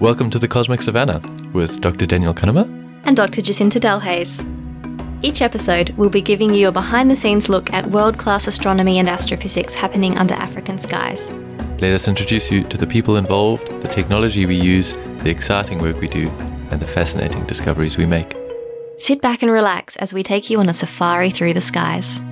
Welcome to the Cosmic Savannah with Dr. Daniel Cunnama and Dr. Jacinta Delhaize. Each episode, we'll be giving you a behind the scenes look at world class astronomy and astrophysics happening under African skies. Let us introduce you to the people involved, the technology we use, the exciting work we do, and the fascinating discoveries we make. Sit back and relax as we take you on a safari through the skies.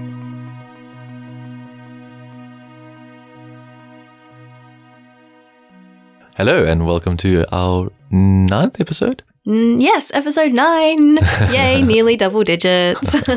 Hello, and welcome to our ninth episode. Mm, yes, episode nine. Yay, nearly double digits.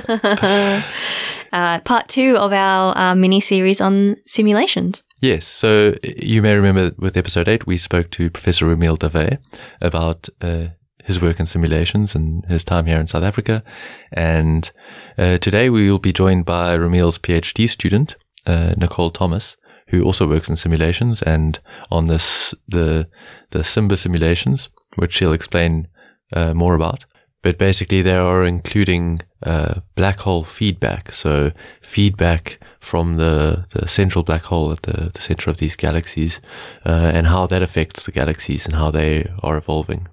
uh, part two of our uh, mini series on simulations. Yes, so you may remember with episode eight, we spoke to Professor Romeel Davé about uh, his work in simulations and his time here in South Africa. And uh, today we will be joined by Romeel's PhD student, uh, Nicole Thomas, who also works in simulations and on this the the Simba simulations, which she'll explain uh, more about. But basically, they are including uh, black hole feedback, so feedback from the, the central black hole at the, the center of these galaxies, uh, and how that affects the galaxies and how they are evolving.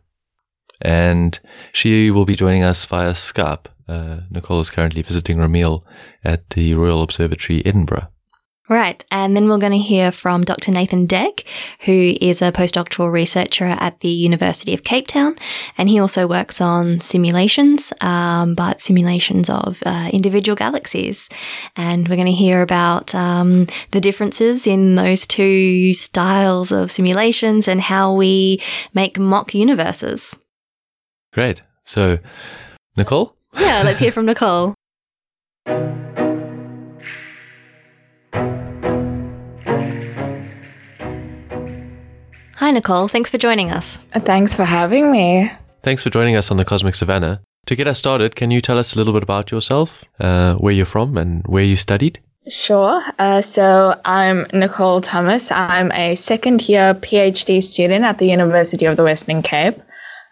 And she will be joining us via Skype. Uh, Nicole is currently visiting Romeel at the Royal Observatory, Edinburgh. Right. And then we're going to hear from Dr. Nathan Deg, who is a postdoctoral researcher at the University of Cape Town. And he also works on simulations, um, but simulations of uh, individual galaxies. And we're going to hear about um, the differences in those two styles of simulations and how we make mock universes. Great. So, Nicole? Yeah, let's hear from Nicole. Hi, Nicole. Thanks for joining us. Thanks for having me. Thanks for joining us on the Cosmic Savannah. To get us started, can you tell us a little bit about yourself, uh, where you're from, and where you studied? Sure. Uh, so I'm Nicole Thomas. I'm a second year PhD student at the University of the Western Cape.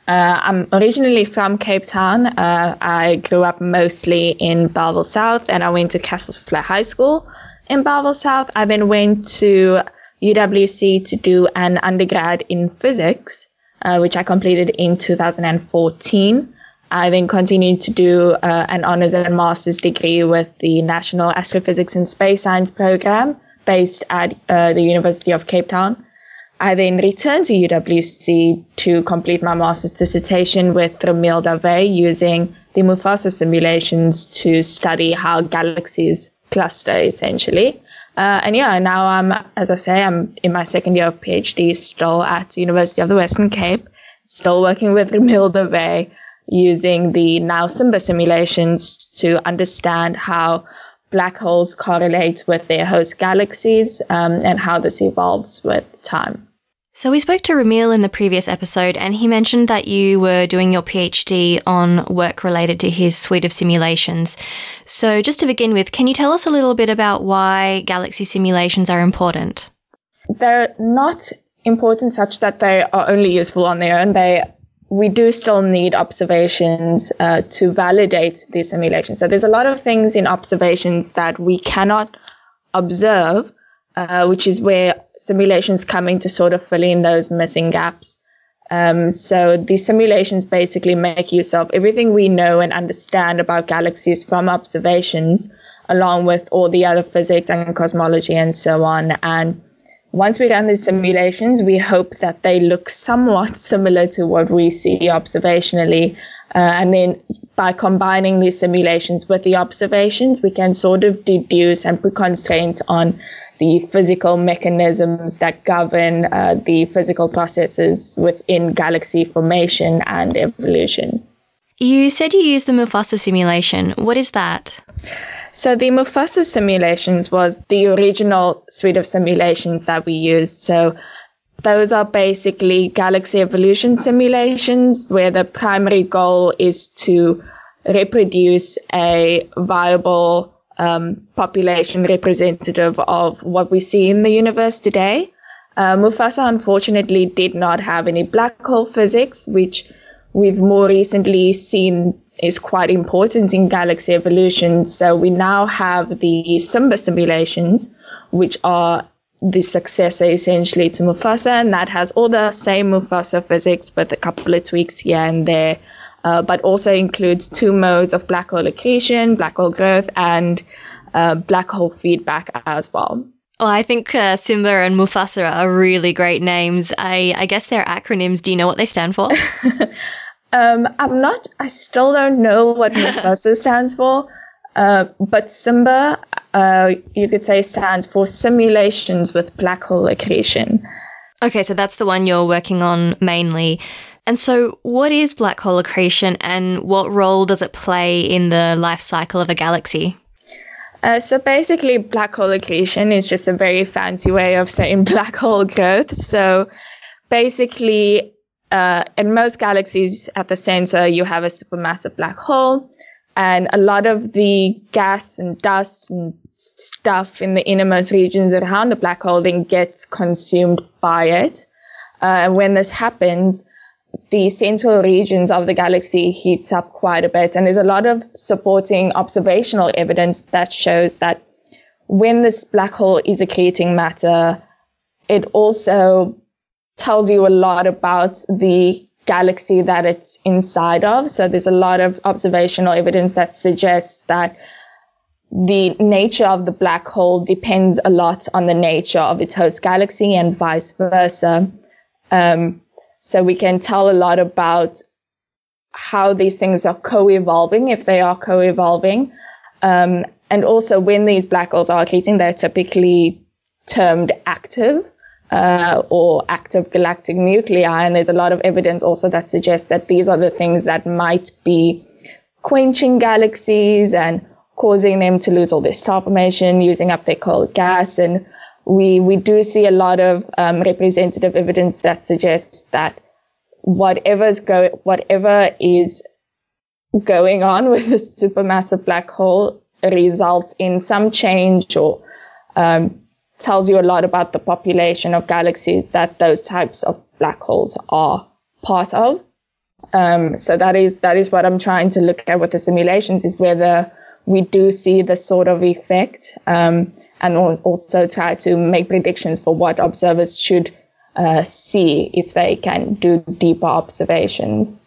Uh, I'm originally from Cape Town. Uh, I grew up mostly in Bellville South and I went to Kasselsvlei High School in Bellville South. I then went to UWC to do an undergrad in physics, uh, which I completed in 2014. I then continued to do uh, an honors and master's degree with the National Astrophysics and Space Science program based at uh, the University of Cape Town. I then returned to UWC to complete my master's dissertation with Romeel Davé using the Mufasa simulations to study how galaxies cluster essentially. Uh, and yeah, now I'm, as I say, I'm in my second year of PhD, still at University of the Western Cape, still working with Romeel Davé, using the now Simba simulations to understand how black holes correlate with their host galaxies um, and how this evolves with time. So we spoke to Romeel in the previous episode, and he mentioned that you were doing your PhD on work related to his suite of simulations. So just to begin with, can you tell us a little bit about why galaxy simulations are important? They're not important such that they are only useful on their own. They we do still need observations uh, to validate these simulations. So there's a lot of things in observations that we cannot observe, uh, which is where simulations come in to sort of fill in those missing gaps. Um, so these simulations basically make use of everything we know and understand about galaxies from observations, along with all the other physics and cosmology and so on. And once we run these simulations, we hope that they look somewhat similar to what we see observationally. Uh, and then by combining these simulations with the observations, we can sort of deduce and put constraints on the physical mechanisms that govern uh, the physical processes within galaxy formation and evolution. You said you used the Mufasa simulation. What is that? So the Mufasa simulations was the original suite of simulations that we used. So those are basically galaxy evolution simulations where the primary goal is to reproduce a viable um, population representative of what we see in the universe today. Uh, Mufasa unfortunately did not have any black hole physics, which we've more recently seen is quite important in galaxy evolution. So we now have the Simba simulations, which are the successor essentially to Mufasa, and that has all the same Mufasa physics, but a couple of tweaks here and there. Uh, but also includes two modes of black hole accretion, black hole growth, and uh, black hole feedback as well. Well, I think uh, Simba and Mufasa are really great names. I, I guess they're acronyms. Do you know what they stand for? um, I'm not. I still don't know what Mufasa stands for. Uh, but Simba, uh, you could say, stands for simulations with black hole accretion. Okay, so that's the one you're working on mainly. And so, what is black hole accretion and what role does it play in the life cycle of a galaxy? Uh, so basically, black hole accretion is just a very fancy way of saying black hole growth. So basically, uh, in most galaxies at the center, you have a supermassive black hole, and a lot of the gas and dust and stuff in the innermost regions around the black hole then gets consumed by it. Uh, and when this happens, the central regions of the galaxy heats up quite a bit. And there's a lot of supporting observational evidence that shows that when this black hole is accreting matter, it also tells you a lot about the galaxy that it's inside of. So there's a lot of observational evidence that suggests that the nature of the black hole depends a lot on the nature of its host galaxy and vice versa. Um, so we can tell a lot about how these things are co-evolving, if they are co-evolving. Um, and also when these black holes are accreting, they're typically termed active. Uh, or active galactic nuclei. And there's a lot of evidence also that suggests that these are the things that might be quenching galaxies and causing them to lose all their star formation, using up their cold gas. And we we do see a lot of um, representative evidence that suggests that whatever's go whatever is going on with the supermassive black hole results in some change or um, tells you a lot about the population of galaxies that those types of black holes are part of. Um, so that is that is what I'm trying to look at with the simulations is whether we do see the sort of effect. Um, and also try to make predictions for what observers should uh, see if they can do deeper observations.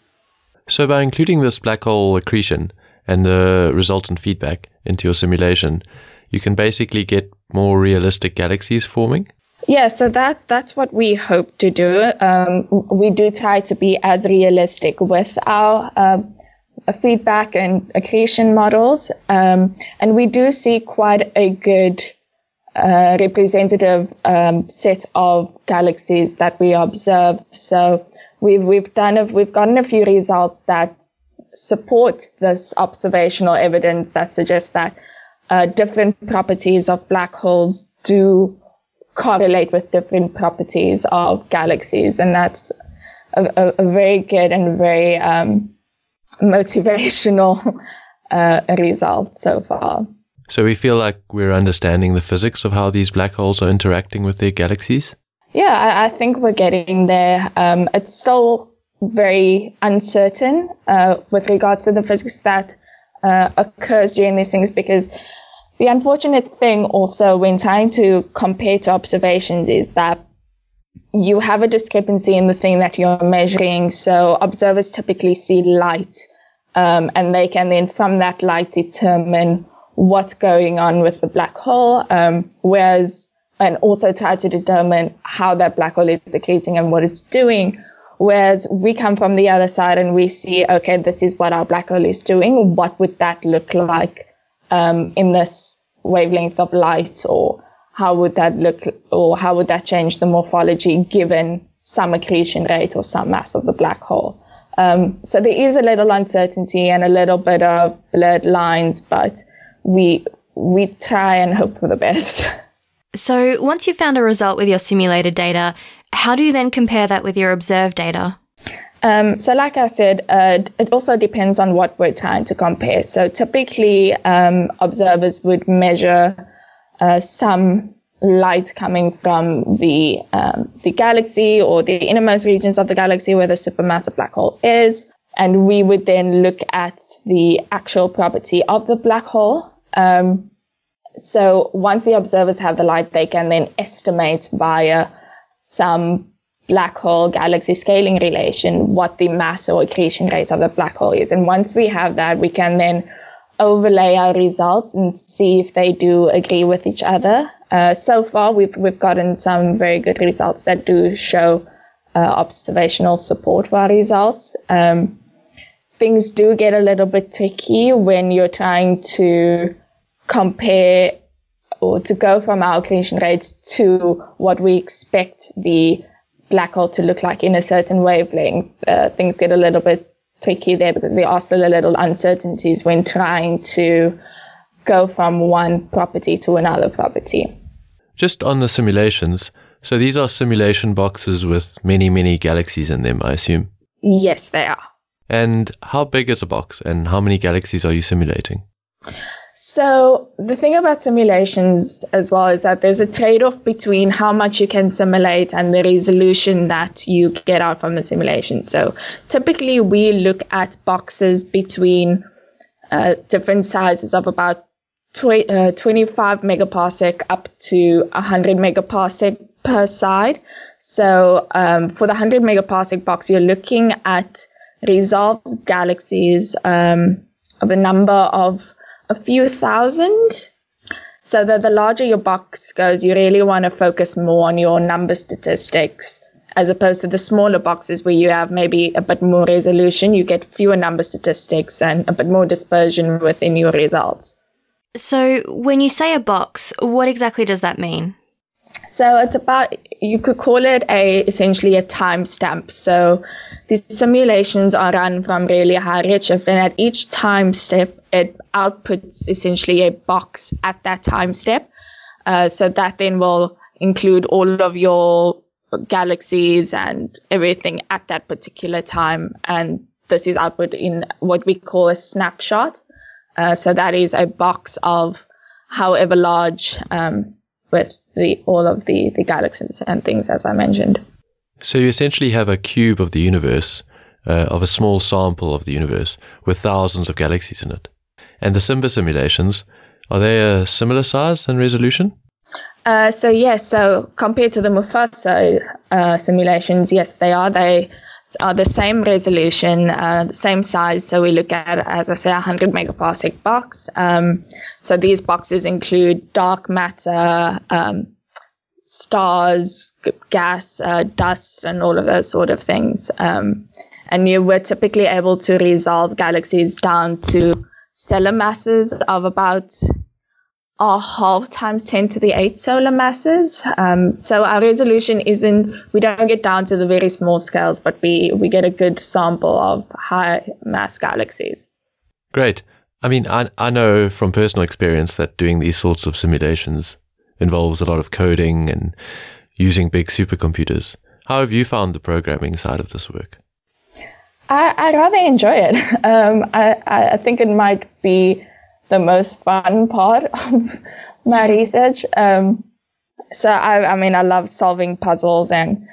So, by including this black hole accretion and the resultant feedback into your simulation, you can basically get more realistic galaxies forming? Yeah, so that's that's what we hope to do. Um, we do try to be as realistic with our uh, feedback and accretion models, um, and we do see quite a good uh, representative um, set of galaxies that we observe. So we've we've done a, we've gotten a few results that support this observational evidence that suggests that uh, different properties of black holes do correlate with different properties of galaxies, and that's a, a, a very good and very um, motivational uh, result so far. So we feel like we're understanding the physics of how these black holes are interacting with their galaxies? Yeah, I, I think we're getting there. Um, it's still very uncertain uh, with regards to the physics that uh, occurs during these things because the unfortunate thing also when trying to compare to observations is that you have a discrepancy in the thing that you're measuring. So observers typically see light um, and they can then from that light determine what's going on with the black hole, um, whereas, and also try to determine how that black hole is accreting and what it's doing. Whereas we come from the other side and we see, okay, this is what our black hole is doing. What would that look like um, in this wavelength of light, or how would that look, or how would that change the morphology given some accretion rate or some mass of the black hole? Um, so there is a little uncertainty and a little bit of blurred lines, but we we try and hope for the best. So once you've found a result with your simulated data, how do you then compare that with your observed data? Um, so, like I said, uh, it also depends on what we're trying to compare. So, typically, um, observers would measure uh, some light coming from the um, the galaxy or the innermost regions of the galaxy where the supermassive black hole is, and we would then look at the actual property of the black hole um, so once the observers have the light, they can then estimate via some black hole galaxy scaling relation what the mass or accretion rate of the black hole is. And once we have that, we can then overlay our results and see if they do agree with each other. Uh, so far, we've we've gotten some very good results that do show uh, observational support for our results. Um, things do get a little bit tricky when you're trying to compare or to go from our accretion rates to what we expect the black hole to look like in a certain wavelength. Uh, things get a little bit tricky there because there are still a little uncertainties when trying to go from one property to another property. Just on the simulations, so these are simulation boxes with many, many galaxies in them, I assume? Yes, they are. And how big is a box and how many galaxies are you simulating? So the thing about simulations as well is that there's a trade-off between how much you can simulate and the resolution that you get out from the simulation. So typically we look at boxes between uh, different sizes of about uh, 25 megaparsec up to 100 megaparsec per side. So um, for the 100 megaparsec box, you're looking at resolved galaxies um, of a number of a few thousand. So that the larger your box goes, you really want to focus more on your number statistics as opposed to the smaller boxes where you have maybe a bit more resolution. You get fewer number statistics and a bit more dispersion within your results. So when you say a box, what exactly does that mean? So it's about you could call it a essentially a timestamp. So these simulations are run from really high redshift, and at each time step, it outputs essentially a box at that time step. Uh, so that then will include all of your galaxies and everything at that particular time, and this is output in what we call a snapshot. Uh, so that is a box of however large um, with the all of the the galaxies and things as I mentioned. So you essentially have a cube of the universe, uh, of a small sample of the universe with thousands of galaxies in it. And the Simba simulations are they a similar size and resolution? Uh, so yes, so compared to the Mufasa uh, simulations, yes, they are. They are the same resolution, uh, same size. So we look at, as I say, a 100 megaparsec box. Um, so these boxes include dark matter, um, stars, gas, uh, dust, and all of those sort of things. Um, and you were typically able to resolve galaxies down to stellar masses of about are half times 10 to the 8 solar masses. Um, so our resolution isn't, we don't get down to the very small scales, but we, we get a good sample of high mass galaxies. Great. I mean, I, I know from personal experience that doing these sorts of simulations involves a lot of coding and using big supercomputers. How have you found the programming side of this work? I, I rather enjoy it. Um, I, I think it might be the most fun part of my research. Um, so I, I mean, I love solving puzzles and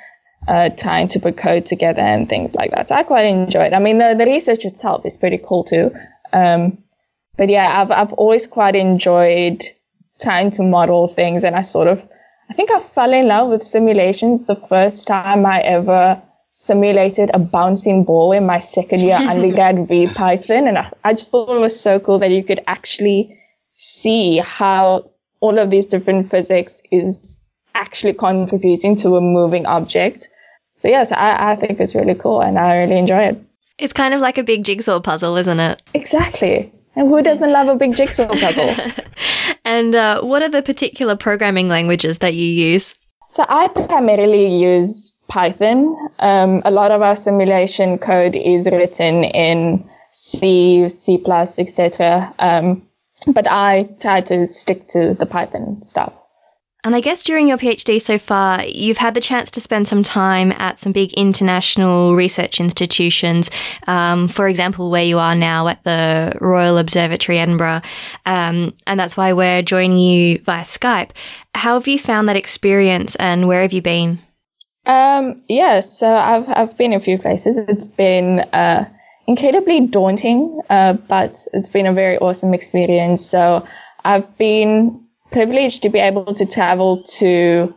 uh, trying to put code together and things like that. So I quite enjoy it. I mean, the, the research itself is pretty cool too. Um, but yeah, I've, I've always quite enjoyed trying to model things and I sort of, I think I fell in love with simulations the first time I ever simulated a bouncing ball in my second year undergrad Python. And I, I just thought it was so cool that you could actually see how all of these different physics is actually contributing to a moving object. So yes, I, I think it's really cool and I really enjoy it. It's kind of like a big jigsaw puzzle, isn't it? Exactly. And who doesn't love a big jigsaw puzzle? and uh, what are the particular programming languages that you use? So I primarily use Python. Um, a lot of our simulation code is written in C, C++, etc. Um, but I try to stick to the Python stuff. And I guess during your PhD so far, you've had the chance to spend some time at some big international research institutions. Um, for example, where you are now at the Royal Observatory Edinburgh. Um, and that's why we're joining you via Skype. How have you found that experience and where have you been? Um, yeah, so I've I've been a few places. It's been uh, incredibly daunting, uh, but it's been a very awesome experience. So I've been privileged to be able to travel to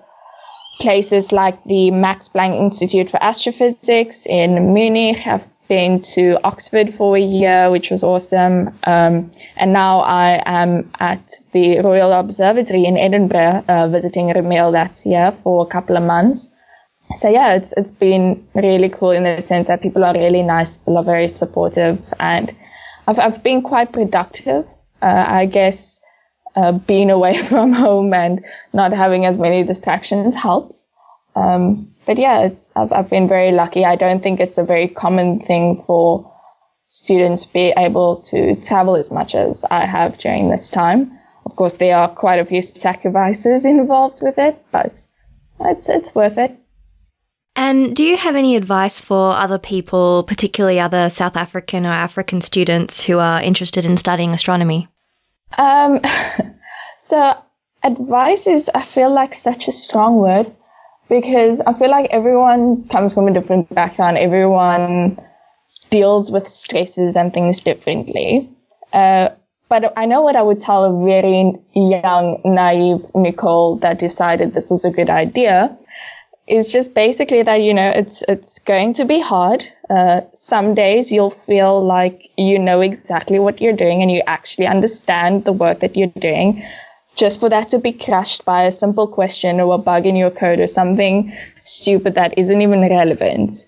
places like the Max Planck Institute for Astrophysics in Munich. I've been to Oxford for a year, which was awesome. Um, and now I am at the Royal Observatory in Edinburgh, uh, visiting Romeel that's year for a couple of months. So yeah, it's it's been really cool in the sense that people are really nice, people are very supportive, and I've I've been quite productive. Uh, I guess uh, being away from home and not having as many distractions helps. Um, but yeah, it's, I've, I've been very lucky. I don't think it's a very common thing for students to be able to travel as much as I have during this time. Of course, there are quite a few sacrifices involved with it, but it's, it's worth it. And do you have any advice for other people, particularly other South African or African students who are interested in studying astronomy? Um, so advice is, I feel like such a strong word because I feel like everyone comes from a different background. Everyone deals with stresses and things differently. Uh, but I know what I would tell a very young, naive Nicole that decided this was a good idea is just basically that, you know, it's, it's going to be hard. Uh, some days you'll feel like you know exactly what you're doing and you actually understand the work that you're doing just for that to be crushed by a simple question or a bug in your code or something stupid that isn't even relevant.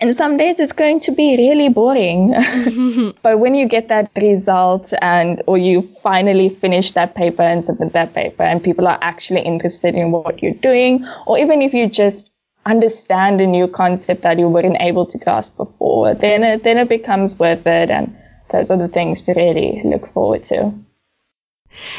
And some days it's going to be really boring. but when you get that result and or you finally finish that paper and submit that paper and people are actually interested in what you're doing, or even if you just understand a new concept that you weren't able to grasp before, then it, then it becomes worth it. And those are the things to really look forward to.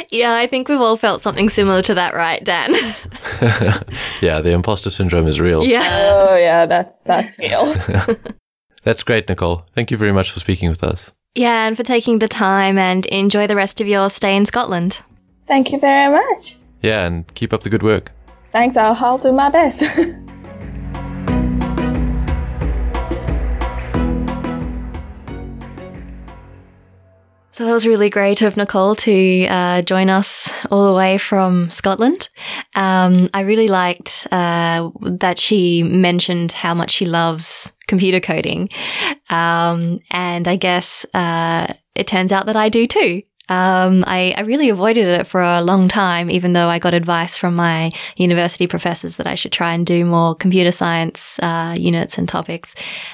Yeah, I think we've all felt something similar to that, right, Dan? yeah, the imposter syndrome is real. Yeah. Oh, yeah, that's that's real. that's great, Nicole. Thank you very much for speaking with us. Yeah, and for taking the time and enjoy the rest of your stay in Scotland. Thank you very much. Yeah, and keep up the good work. Thanks, I'll, I'll do my best. So that was really great of Nicole to uh, join us all the way from Scotland. Um, I really liked uh, that she mentioned how much she loves computer coding. Um, and I guess uh, it turns out that I do too. Um, I, I, really avoided it for a long time, even though I got advice from my university professors that I should try and do more computer science uh, units and topics.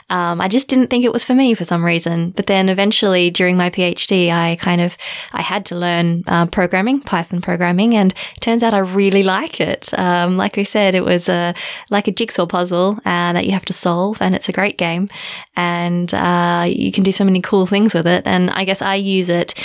Um, I just didn't think it was for me for some reason. But then eventually, during my PhD, I kind of I had to learn uh, programming, Python programming, and it turns out I really like it. Um, like we said, it was a like a jigsaw puzzle uh, that you have to solve, and it's a great game, and uh, you can do so many cool things with it. And I guess I use it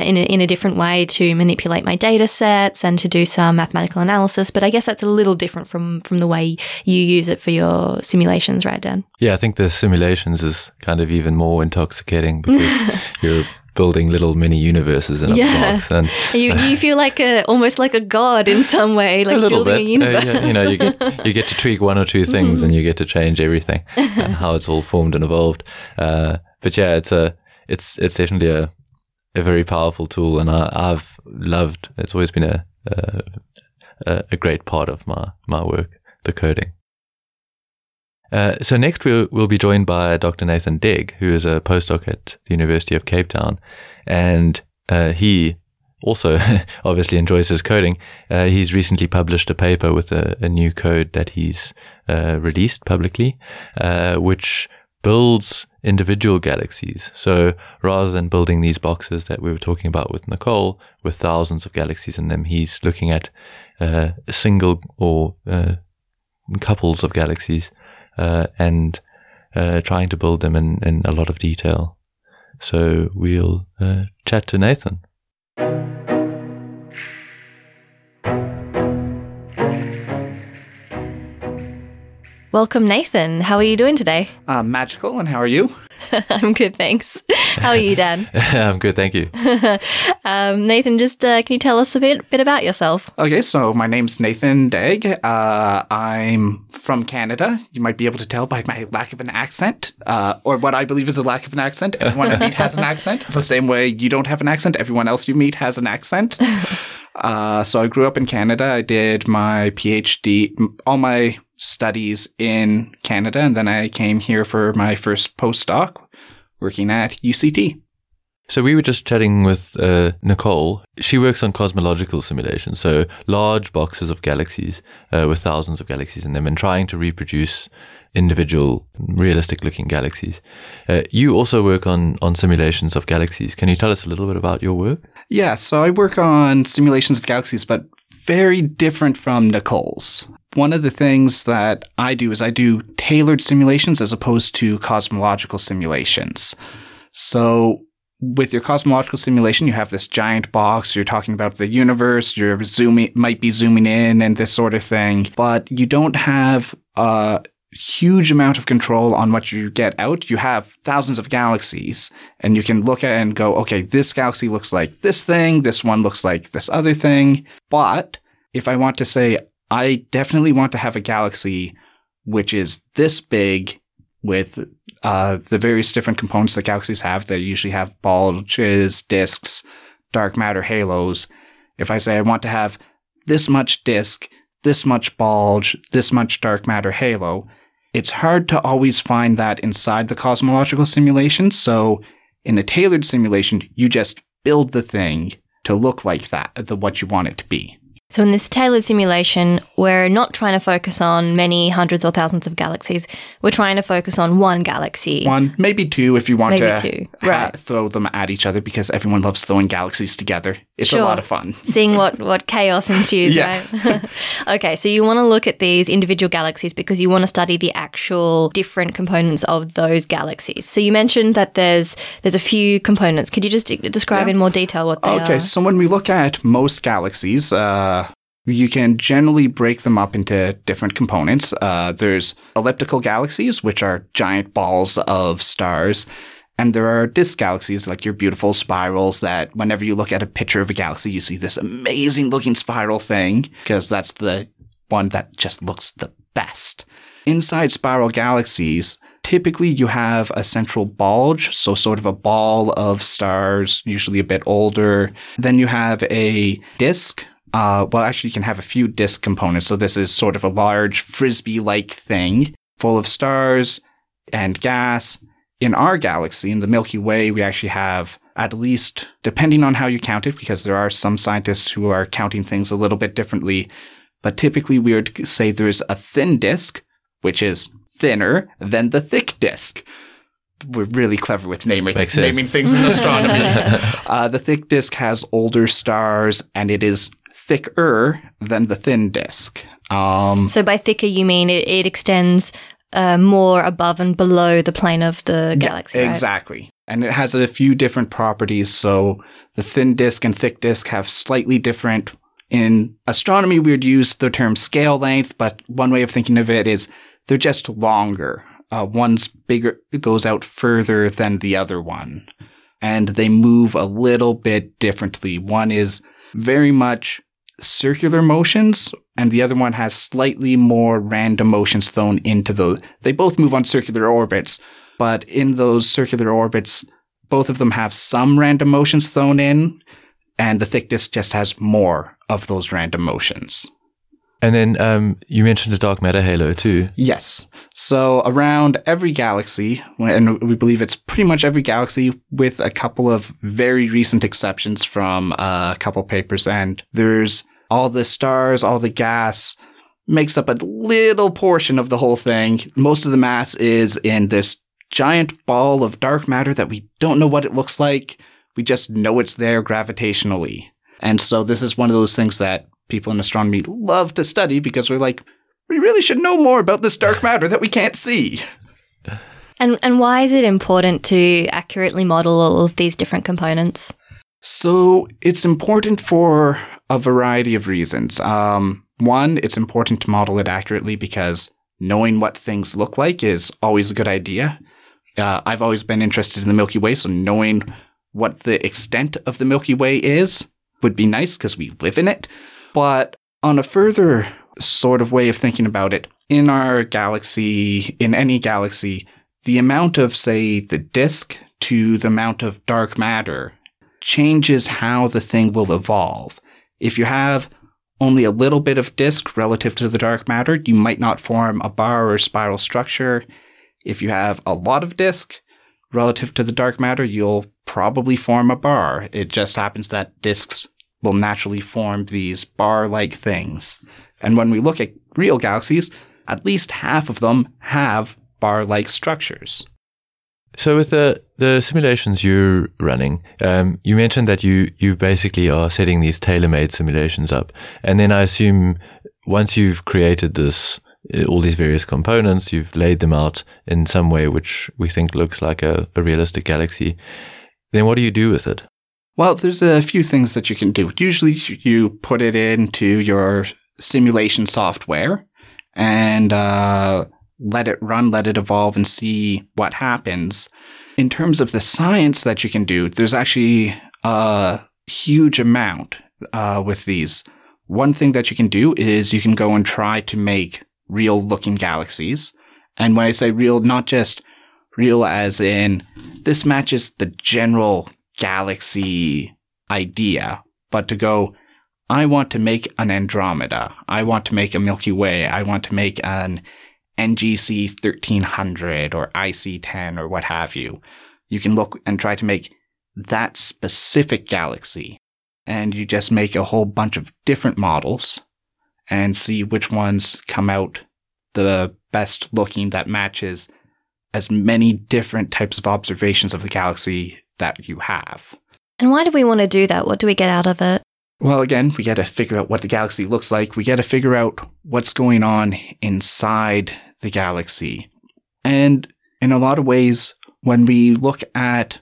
uh, in a, in a different way to manipulate my data sets and to do some mathematical analysis. But I guess that's a little different from from the way you use it for your simulations, right, Dan? Yeah, I think the simulations is kind of even more intoxicating because you're building little mini universes in a yeah. box. And you, do you feel like a almost like a god in some way, like a little building bit. a universe? Uh, yeah, you know, you get you get to tweak one or two things, mm-hmm. and you get to change everything, and how it's all formed and evolved. Uh, but yeah, it's a it's it's definitely a a very powerful tool, and I, have loved. It's always been a, a, a great part of my my work, the coding. Uh, so next we'll we'll be joined by Dr. Nathan Deg, who is a postdoc at the University of Cape Town, and uh, he also obviously enjoys his coding. Uh, he's recently published a paper with a, a new code that he's uh, released publicly, uh, which builds individual galaxies. So rather than building these boxes that we were talking about with Nicole, with thousands of galaxies in them, he's looking at uh, single or uh, couples of galaxies uh, and uh, trying to build them in, in a lot of detail. So we'll uh, chat to Nathan. Welcome, Nathan. How are you doing today? Uh, magical, and how are you? I'm good, thanks. How are you, Dan? I'm good, thank you. um, Nathan, just uh, can you tell us a bit, bit about yourself? Okay, so my name's Nathan Deg. Uh, I'm from Canada. You might be able to tell by my lack of an accent, uh, or what I believe is a lack of an accent. Everyone I meet has an accent. It's the same way you don't have an accent. Everyone else you meet has an accent. Uh, so I grew up in Canada. I did my PhD, all my studies in Canada, and then I came here for my first postdoc working at UCT. So we were just chatting with uh, Nicole. She works on cosmological simulations, so large boxes of galaxies uh, with thousands of galaxies in them, and trying to reproduce individual realistic-looking galaxies. Uh, you also work on on simulations of galaxies. Can you tell us a little bit about your work? Yeah, so I work on simulations of galaxies, but very different from Nicole's. One of the things that I do is I do tailored simulations as opposed to cosmological simulations. So with your cosmological simulation, you have this giant box. You're talking about the universe. You're zooming, might be zooming in and this sort of thing, but you don't have a huge amount of control on what you get out. You have thousands of galaxies and you can look at and go, okay, this galaxy looks like this thing. This one looks like this other thing. But if I want to say, I definitely want to have a galaxy which is this big with uh, the various different components that galaxies have. They usually have bulges, disks, dark matter halos. If I say I want to have this much disk, this much bulge, this much dark matter halo, it's hard to always find that inside the cosmological simulation. So in a tailored simulation, you just build the thing to look like that, the what you want it to be. So, in this tailored simulation, we're not trying to focus on many hundreds or thousands of galaxies. We're trying to focus on one galaxy. One, maybe two if you want Maybe to two, ha- right. throw them at each other because everyone loves throwing galaxies together. It's a lot of fun. Seeing what, what chaos ensues, right? okay, so you want to look at these individual galaxies because you want to study the actual different components of those galaxies. So you mentioned that there's there's a few components. Could you just de- describe Yeah. in more detail what they Okay, are? Okay, so when we look at most galaxies, uh, you can generally break them up into different components. Uh, there's elliptical galaxies, which are giant balls of stars. And there are disk galaxies, like your beautiful spirals, that whenever you look at a picture of a galaxy, you see this amazing looking spiral thing, because that's the one that just looks the best. Inside spiral galaxies, typically you have a central bulge, so sort of a ball of stars, usually a bit older. Then you have a disk. Uh, well, actually, you can have a few disk components. So this is sort of a large frisbee-like thing full of stars and gas. In our galaxy, in the Milky Way, we actually have at least, depending on how you count it, because there are some scientists who are counting things a little bit differently, but typically we would say there's a thin disk, which is thinner than the thick disk. We're really clever with naming, naming things in astronomy. uh, the thick disk has older stars, and it is thicker than the thin disk. Um, so by thicker, you mean it, it extends uh, more above and below the plane of the galaxy, Yeah, right? exactly. And it has a few different properties. So the thin disk and thick disk have slightly different. In astronomy, we would use the term scale length, but one way of thinking of it is they're just longer. Uh, one's bigger, it goes out further than the other one. And they move a little bit differently. One is very much circular motions, and the other one has slightly more random motions thrown into the. They both move on circular orbits, but in those circular orbits, both of them have some random motions thrown in, and the thick disk just has more of those random motions. And then um, you mentioned the dark matter halo too. Yes. So around every galaxy, and we believe it's pretty much every galaxy with a couple of very recent exceptions from uh, a couple papers, and there's all the stars, all the gas makes up a little portion of the whole thing. Most of the mass is in this giant ball of dark matter that we don't know what it looks like. We just know it's there gravitationally. And so this is one of those things that people in astronomy love to study because we're like, we really should know more about this dark matter that we can't see. And and why is it important to accurately model all of these different components? So it's important for a variety of reasons. Um, one, it's important to model it accurately because knowing what things look like is always a good idea. Uh, I've always been interested in the Milky Way, so knowing what the extent of the Milky Way is would be nice because we live in it. But on a further sort of way of thinking about it, in our galaxy, in any galaxy, the amount of, say, the disk to the amount of dark matter changes how the thing will evolve. If you have only a little bit of disk relative to the dark matter, you might not form a bar or spiral structure. If you have a lot of disk relative to the dark matter, you'll probably form a bar. It just happens that disks will naturally form these bar like things. And when we look at real galaxies, at least half of them have bar like structures. So with the the simulations you're running, um, you mentioned that you you basically are setting these tailor-made simulations up, and then I assume once you've created this uh, all these various components, you've laid them out in some way which we think looks like a, a realistic galaxy. Then what do you do with it? Well, there's a few things that you can do. Usually, you put it into your simulation software and uh, let it run, let it evolve, and see what happens. In terms of the science that you can do, there's actually a huge amount uh, with these. One thing that you can do is you can go and try to make real looking galaxies. And when I say real, not just real as in this matches the general galaxy idea, but to go, I want to make an Andromeda. I want to make a Milky Way. I want to make an NGC 1300 or IC 10 or what have you. You can look and try to make that specific galaxy. And you just make a whole bunch of different models and see which ones come out the best looking that matches as many different types of observations of the galaxy that you have. And why do we want to do that? What do we get out of it? Well, again, we got to figure out what the galaxy looks like. We got to figure out what's going on inside the galaxy. And in a lot of ways, when we look at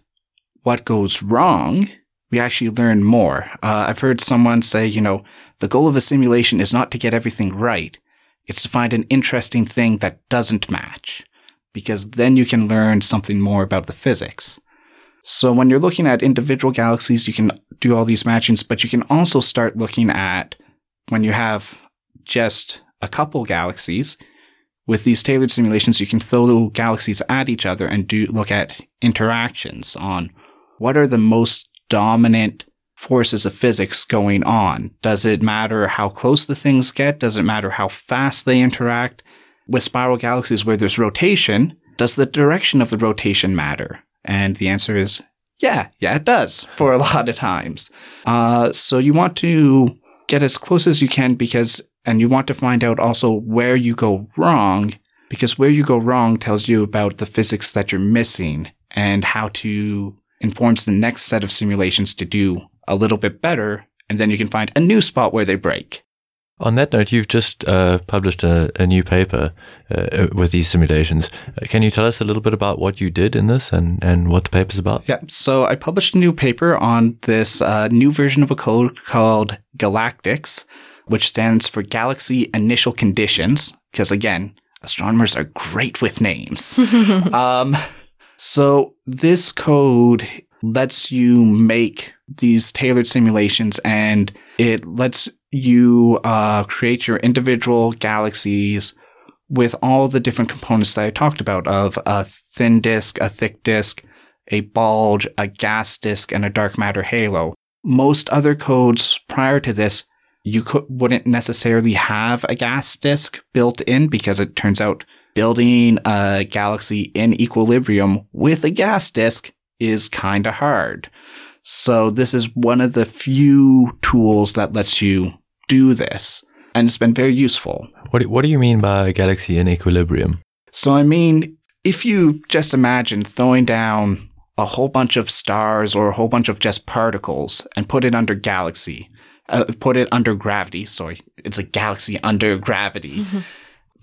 what goes wrong, we actually learn more. Uh, I've heard someone say, you know, the goal of a simulation is not to get everything right. It's to find an interesting thing that doesn't match, because then you can learn something more about the physics. So when you're looking at individual galaxies, you can do all these matchings, but you can also start looking at when you have just a couple galaxies. With these tailored simulations, you can throw galaxies at each other and do look at interactions on what are the most dominant forces of physics going on. Does it matter how close the things get? Does it matter how fast they interact? With spiral galaxies where there's rotation, does the direction of the rotation matter? And the answer is yeah, yeah, it does for a lot of times. Uh, so you want to get as close as you can because, and you want to find out also where you go wrong because where you go wrong tells you about the physics that you're missing and how to informs the next set of simulations to do a little bit better. And then you can find a new spot where they break. On that note, you've just uh, published a, a, new paper uh, with these simulations. Uh, can you tell us a little bit about what you did in this and, and what the paper's about? Yeah, so I published a new paper on this uh, new version of a code called Galactics, which stands for Galaxy Initial Conditions, because again, astronomers are great with names. um, so this code lets you make these tailored simulations and it lets you uh, create your individual galaxies with all the different components that I talked about of a thin disk, a thick disk, a bulge, a gas disk, and a dark matter halo. Most other codes prior to this, you wouldn't necessarily have a gas disk built in because it turns out building a galaxy in equilibrium with a gas disk is kind of hard. So this is one of the few tools that lets you do this. And it's been very useful. What do, what do you mean by a galaxy in equilibrium? So I mean, if you just imagine throwing down a whole bunch of stars or a whole bunch of just particles and put it under galaxy, uh, put it under gravity. Sorry, it's a galaxy under gravity.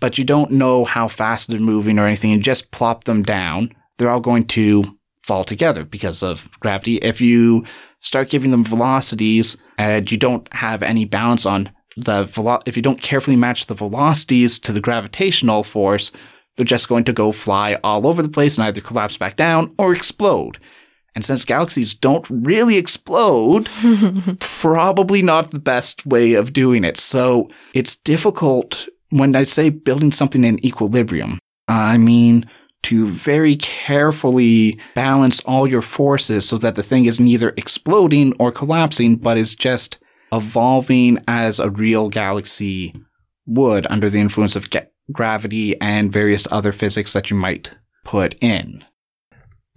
But you don't know how fast they're moving or anything. You just plop them down. They're all going to fall together because of gravity. If you start giving them velocities and you don't have any balance on the velo- if you don't carefully match the velocities to the gravitational force, they're just going to go fly all over the place and either collapse back down or explode. And since galaxies don't really explode, probably not the best way of doing it. So it's difficult when I say building something in equilibrium. I mean, to very carefully balance all your forces so that the thing is neither exploding or collapsing, but is just evolving as a real galaxy would under the influence of ga- gravity and various other physics that you might put in.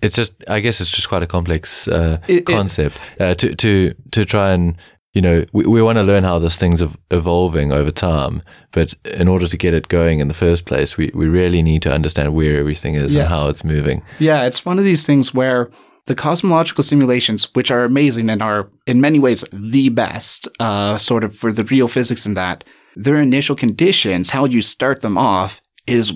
It's just, I guess, it's just quite a complex uh, It- it- concept uh, to to to try and you know we, we want to learn how this thing's ev- evolving over time, but in order to get it going in the first place, we, we really need to understand where everything is Yeah. and how it's moving. Yeah, it's one of these things where the cosmological simulations, which are amazing and are in many ways the best, uh, sort of for the real physics in that, their initial conditions, how you start them off, is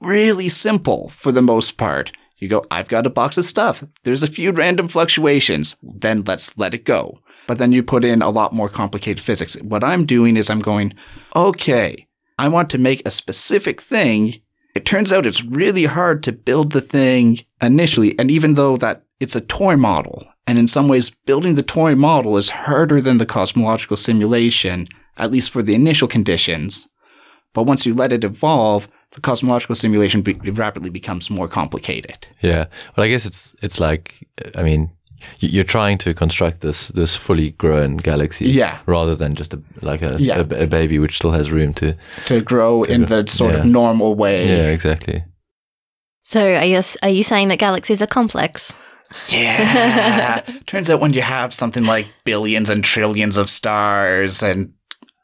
really simple for the most part. You go, I've got a box of stuff. There's a few random fluctuations. Then let's let it go. But then you put in a lot more complicated physics. What I'm doing is I'm going, okay, I want to make a specific thing it turns out it's really hard to build the thing initially. And even though that it's a toy model, and in some ways building the toy model is harder than the cosmological simulation, at least for the initial conditions. But once you let it evolve, the cosmological simulation be- rapidly becomes more complicated. Yeah. Well, I guess it's it's like I mean, you're trying to construct this this fully grown galaxy, Yeah. rather than just a like a, Yeah. a, a baby which still has room to. To grow in the sort of normal way. Yeah, exactly. So are you, are you saying that galaxies are complex? Yeah. Turns out when you have something like billions and trillions of stars and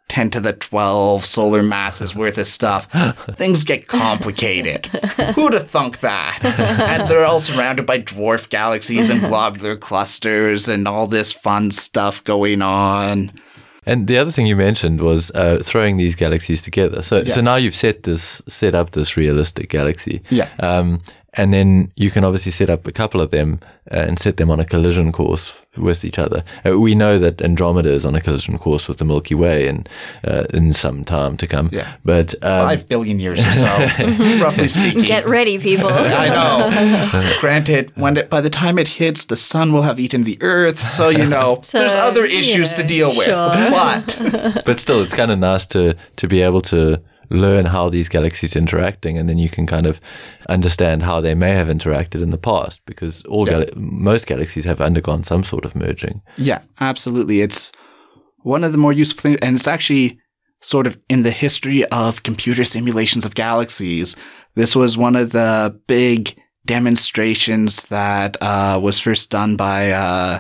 10 to the 12 solar masses worth of stuff, things get complicated. Who'd have thunk that? and they're all surrounded by dwarf galaxies and globular clusters and all this fun stuff going on. And the other thing you mentioned was uh, throwing these galaxies together. So so now you've set this set up this realistic galaxy. Yeah. Um, and then you can obviously set up a couple of them uh, and set them on a collision course with each other. Uh, we know that Andromeda is on a collision course with the Milky Way in uh, in some time to come. Yeah. But um, Five billion years or so, roughly speaking. Get ready, people. I know. Granted, when it, by the time it hits, the sun will have eaten the earth, so you know So, there's other you issues to know, deal with. sure. But but still, it's kind of nice to to be able to learn how these galaxies are interacting, and then you can kind of understand how they may have interacted in the past, because all Yeah. gal- most galaxies have undergone some sort of merging. yeah, absolutely, it's one of the more useful things, and it's actually sort of in the history of computer simulations of galaxies. This was one of the big demonstrations that uh, was first done by uh,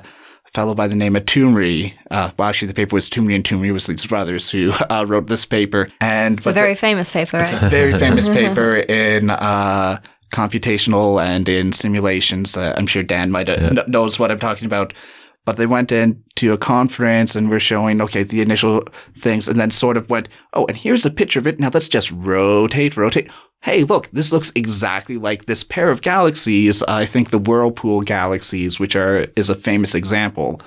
fellow by the name of Toomre. Uh, well, actually, the paper was Toomre and Toomre was these brothers who uh, wrote this paper, and It's a very famous paper, It's right? a very famous paper in uh, computational and in simulations. Uh, I'm sure Dan might have kn- knows what I'm talking about. But they went into a conference and were showing, okay, the initial things, and then sort of went, oh, and here's a picture of it. Now let's just rotate, rotate. Hey, look, this looks exactly like this pair of galaxies. I think the Whirlpool galaxies, which are is a famous example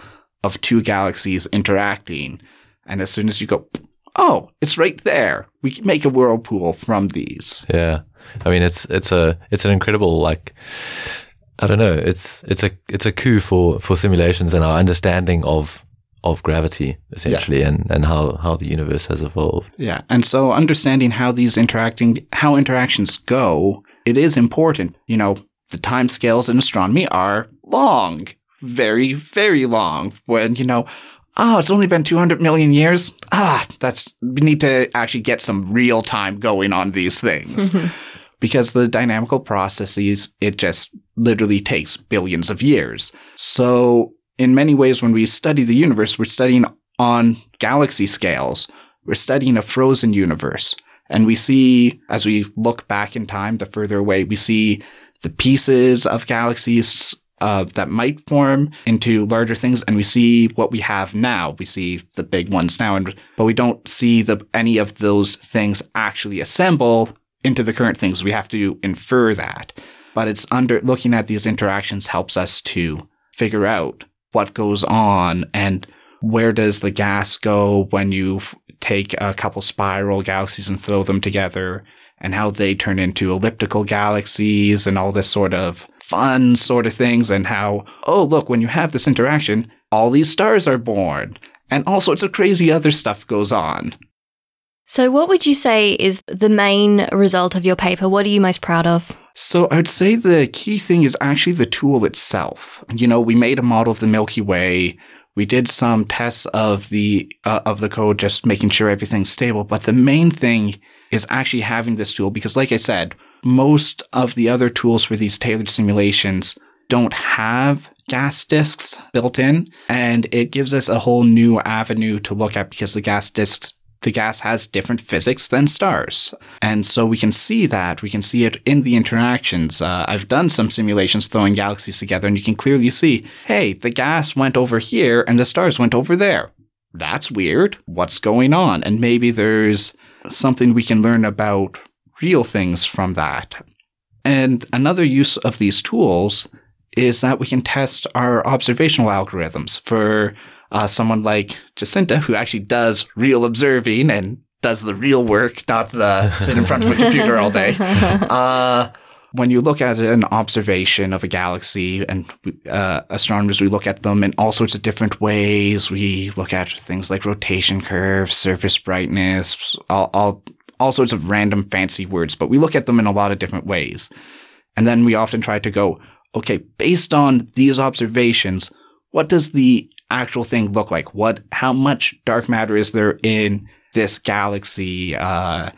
of two galaxies interacting. And as soon as you go, oh, it's right there. We can make a whirlpool from these. Yeah, I mean it's it's a it's an incredible like I don't know it's it's a it's a coup for for simulations and our understanding of of gravity essentially and and how how the universe has evolved. Yeah. And so understanding how these interacting, how interactions go, it is important. You know, the time scales in astronomy are long, very, very long. When, you know, oh, it's only been 200 million years. Ah, that's, we need to actually get some real time going on these things. because the dynamical processes, it just literally takes billions of years. So, in many ways, when we study the universe, we're studying on galaxy scales. We're studying a frozen universe. And we see, as we look back in time, the further away, we see the pieces of galaxies uh, that might form into larger things, and we see what we have now. We see the big ones now, and but we don't see the any of those things actually assemble into the current things. We have to infer that. But it's under looking at these interactions helps us to figure out what goes on and where does the gas go when you f- take a couple spiral galaxies and throw them together and how they turn into elliptical galaxies and all this sort of fun sort of things and how oh look when you have this interaction all these stars are born and all sorts of crazy other stuff goes on So, what would you say is the main result of your paper? What are you most proud of? So I'd say the key thing is actually the tool itself. You know, we made a model of the Milky Way. We did some tests of the uh, of the code, just making sure everything's stable. But the main thing is actually having this tool because, like I said, most of the other tools for these tailored simulations don't have gas disks built in, and it gives us a whole new avenue to look at because the gas disks the gas has different physics than stars. And so we can see that. We can see it in the interactions. Uh, I've done some simulations throwing galaxies together, and you can clearly see hey, the gas went over here and the stars went over there. That's weird. What's going on? And maybe there's something we can learn about real things from that. And another use of these tools is that we can test our observational algorithms for uh, someone like Jacinta, who actually does real observing and does the real work, not the sit in front of a computer all day. Uh, when you look at an observation of a galaxy and uh, astronomers, we look at them in all sorts of different ways. We look at things like rotation curves, surface brightness, all, all, all sorts of random fancy words, but we look at them in a lot of different ways. And then we often try to go, okay, based on these observations, what does the actual thing look like? What, how much dark matter is there in this galaxy? Uh,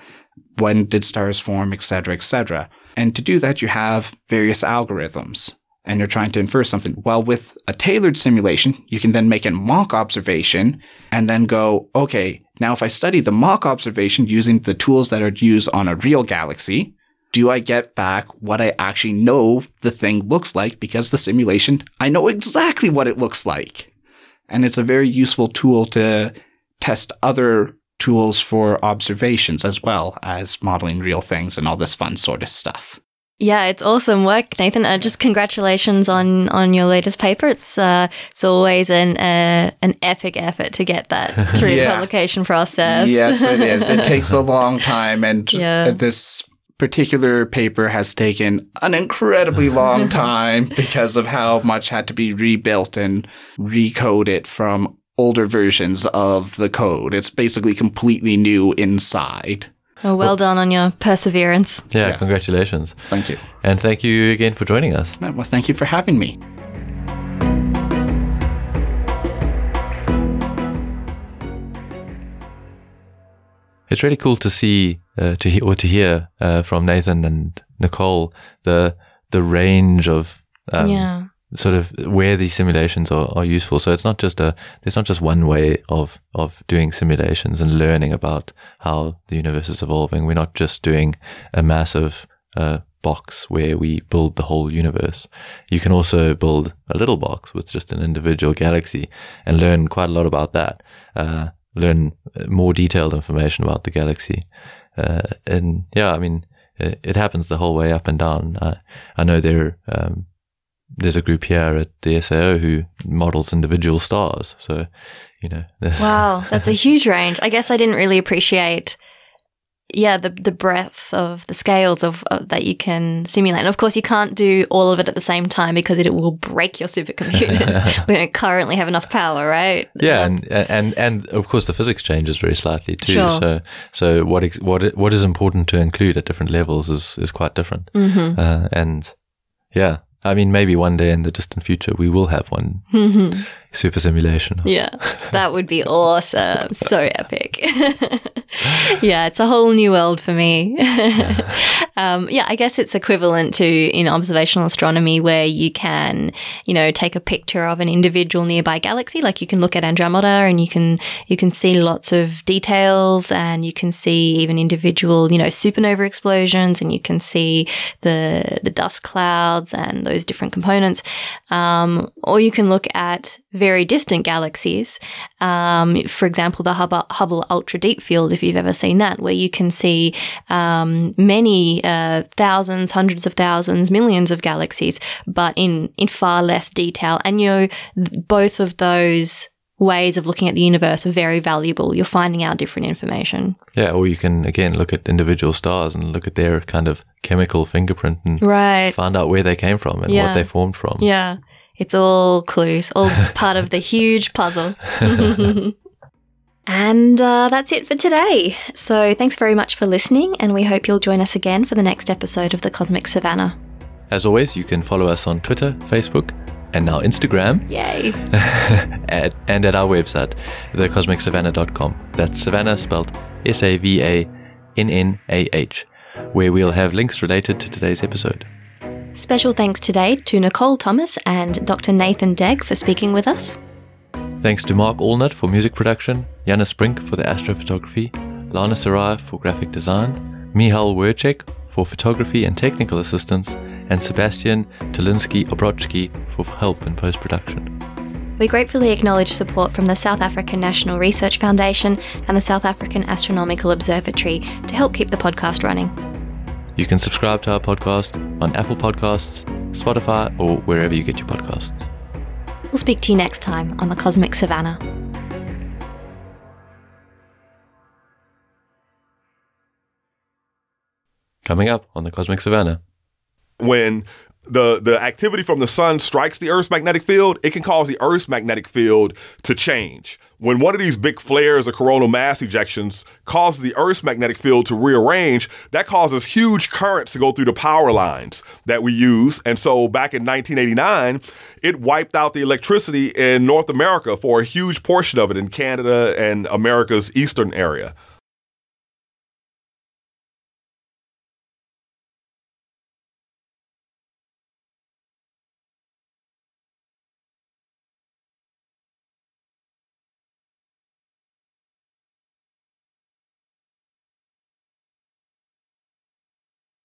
when did stars form, etc., etc. And to do that, you have various algorithms and you're trying to infer something. Well, with a tailored simulation, you can then make a mock observation and then go, okay, now if I study the mock observation using the tools that are used on a real galaxy, do I get back what I actually know the thing looks like? Because the simulation, I know exactly what it looks like. And it's a very useful tool to test other tools for observations as well as modeling real things and all this fun sort of stuff. Yeah, it's awesome work, Nathan. Uh, just congratulations on on your latest paper. It's uh, it's always an uh, an epic effort to get that through yeah. the publication process. yes, it is. It takes a long time, and yeah. this particular paper has taken an incredibly long time because of how much had to be rebuilt and recoded from older versions of the code. It's basically completely new inside. Oh, well, well done on your perseverance. Yeah, yeah, congratulations. Thank you. And thank you again for joining us. Well, thank you for having me. It's really cool to see, uh, to hear, or to hear uh, from Nathan and Nicole the the range of um, yeah sort of where these simulations are, are useful. So it's not just a, there's not just one way of, of doing simulations and learning about how the universe is evolving. We're not just doing a massive, uh, box where we build the whole universe. You can also build a little box with just an individual galaxy and learn quite a lot about that. Uh, learn more detailed information about the galaxy. Uh, and yeah, I mean, it, it, happens the whole way up and down. I know there, um, there's a group here at the SAO who models individual stars. So, you know, wow, that's a huge range. I guess I didn't really appreciate, yeah, the the breadth of the scales of, of, that you can simulate. And of course, you can't do all of it at the same time because it will break your supercomputers. we don't currently have enough power, right? Yeah, and and and of course, the physics changes very slightly too. Sure. So so what ex- what what is important to include at different levels is is quite different. Mm-hmm. Uh, and yeah, I mean, maybe one day in the distant future we will have one super simulation. Yeah, that would be awesome. so epic. yeah, it's a whole new world for me. um, yeah, I guess it's equivalent to in observational astronomy where you can, you know, take a picture of an individual nearby galaxy. Like you can look at Andromeda and you can you can see lots of details and you can see even individual, you know, supernova explosions and you can see the the dust clouds and those different components. Um, or you can look at very distant galaxies. Um, for example, the Hubble, Hubble, Ultra Deep Field, if you've ever seen that, where you can see um, many uh, thousands, hundreds of thousands, millions of galaxies, but in in far less detail. And you know, both of those ways of looking at the universe are very valuable. You're finding out different information. Yeah, or you can again look at individual stars and look at their kind of chemical fingerprint and right. find out where they came from and yeah. what they formed from. Yeah. It's all clues, all part of the huge puzzle. and uh, that's it for today. So thanks very much for listening, and we hope you'll join us again for the next episode of the Cosmic Savannah. As always, you can follow us on Twitter, Facebook, and now Instagram, Yay. at, and at our website, thecosmicsavannah.com. That's Savannah spelled S A V A N N A H, where we'll have links related to today's episode. Special thanks today to Nicole Thomas and Dr. Nathan Deg for speaking with us. Thanks to Mark Allnut for music production, Janus Brink for the astrophotography, Lana Ceraj for graphic design, Mihal Werchek for photography and technical assistance, and Sebastian Tolinsky Obrochki for help in post production. We gratefully acknowledge support from the South African National Research Foundation and the South African Astronomical Observatory to help keep the podcast running. You can subscribe to our podcast on Apple Podcasts, Spotify, or wherever you get your podcasts. We'll speak to you next time on the Cosmic Savannah. Coming up on the Cosmic Savannah. When the the activity from the sun strikes the Earth's magnetic field, it can cause the Earth's magnetic field to change. When one of these big flares or coronal mass ejections causes the Earth's magnetic field to rearrange, that causes huge currents to go through the power lines that we use. And so back in 1989, it wiped out the electricity in North America for a huge portion of it in Canada and America's eastern area.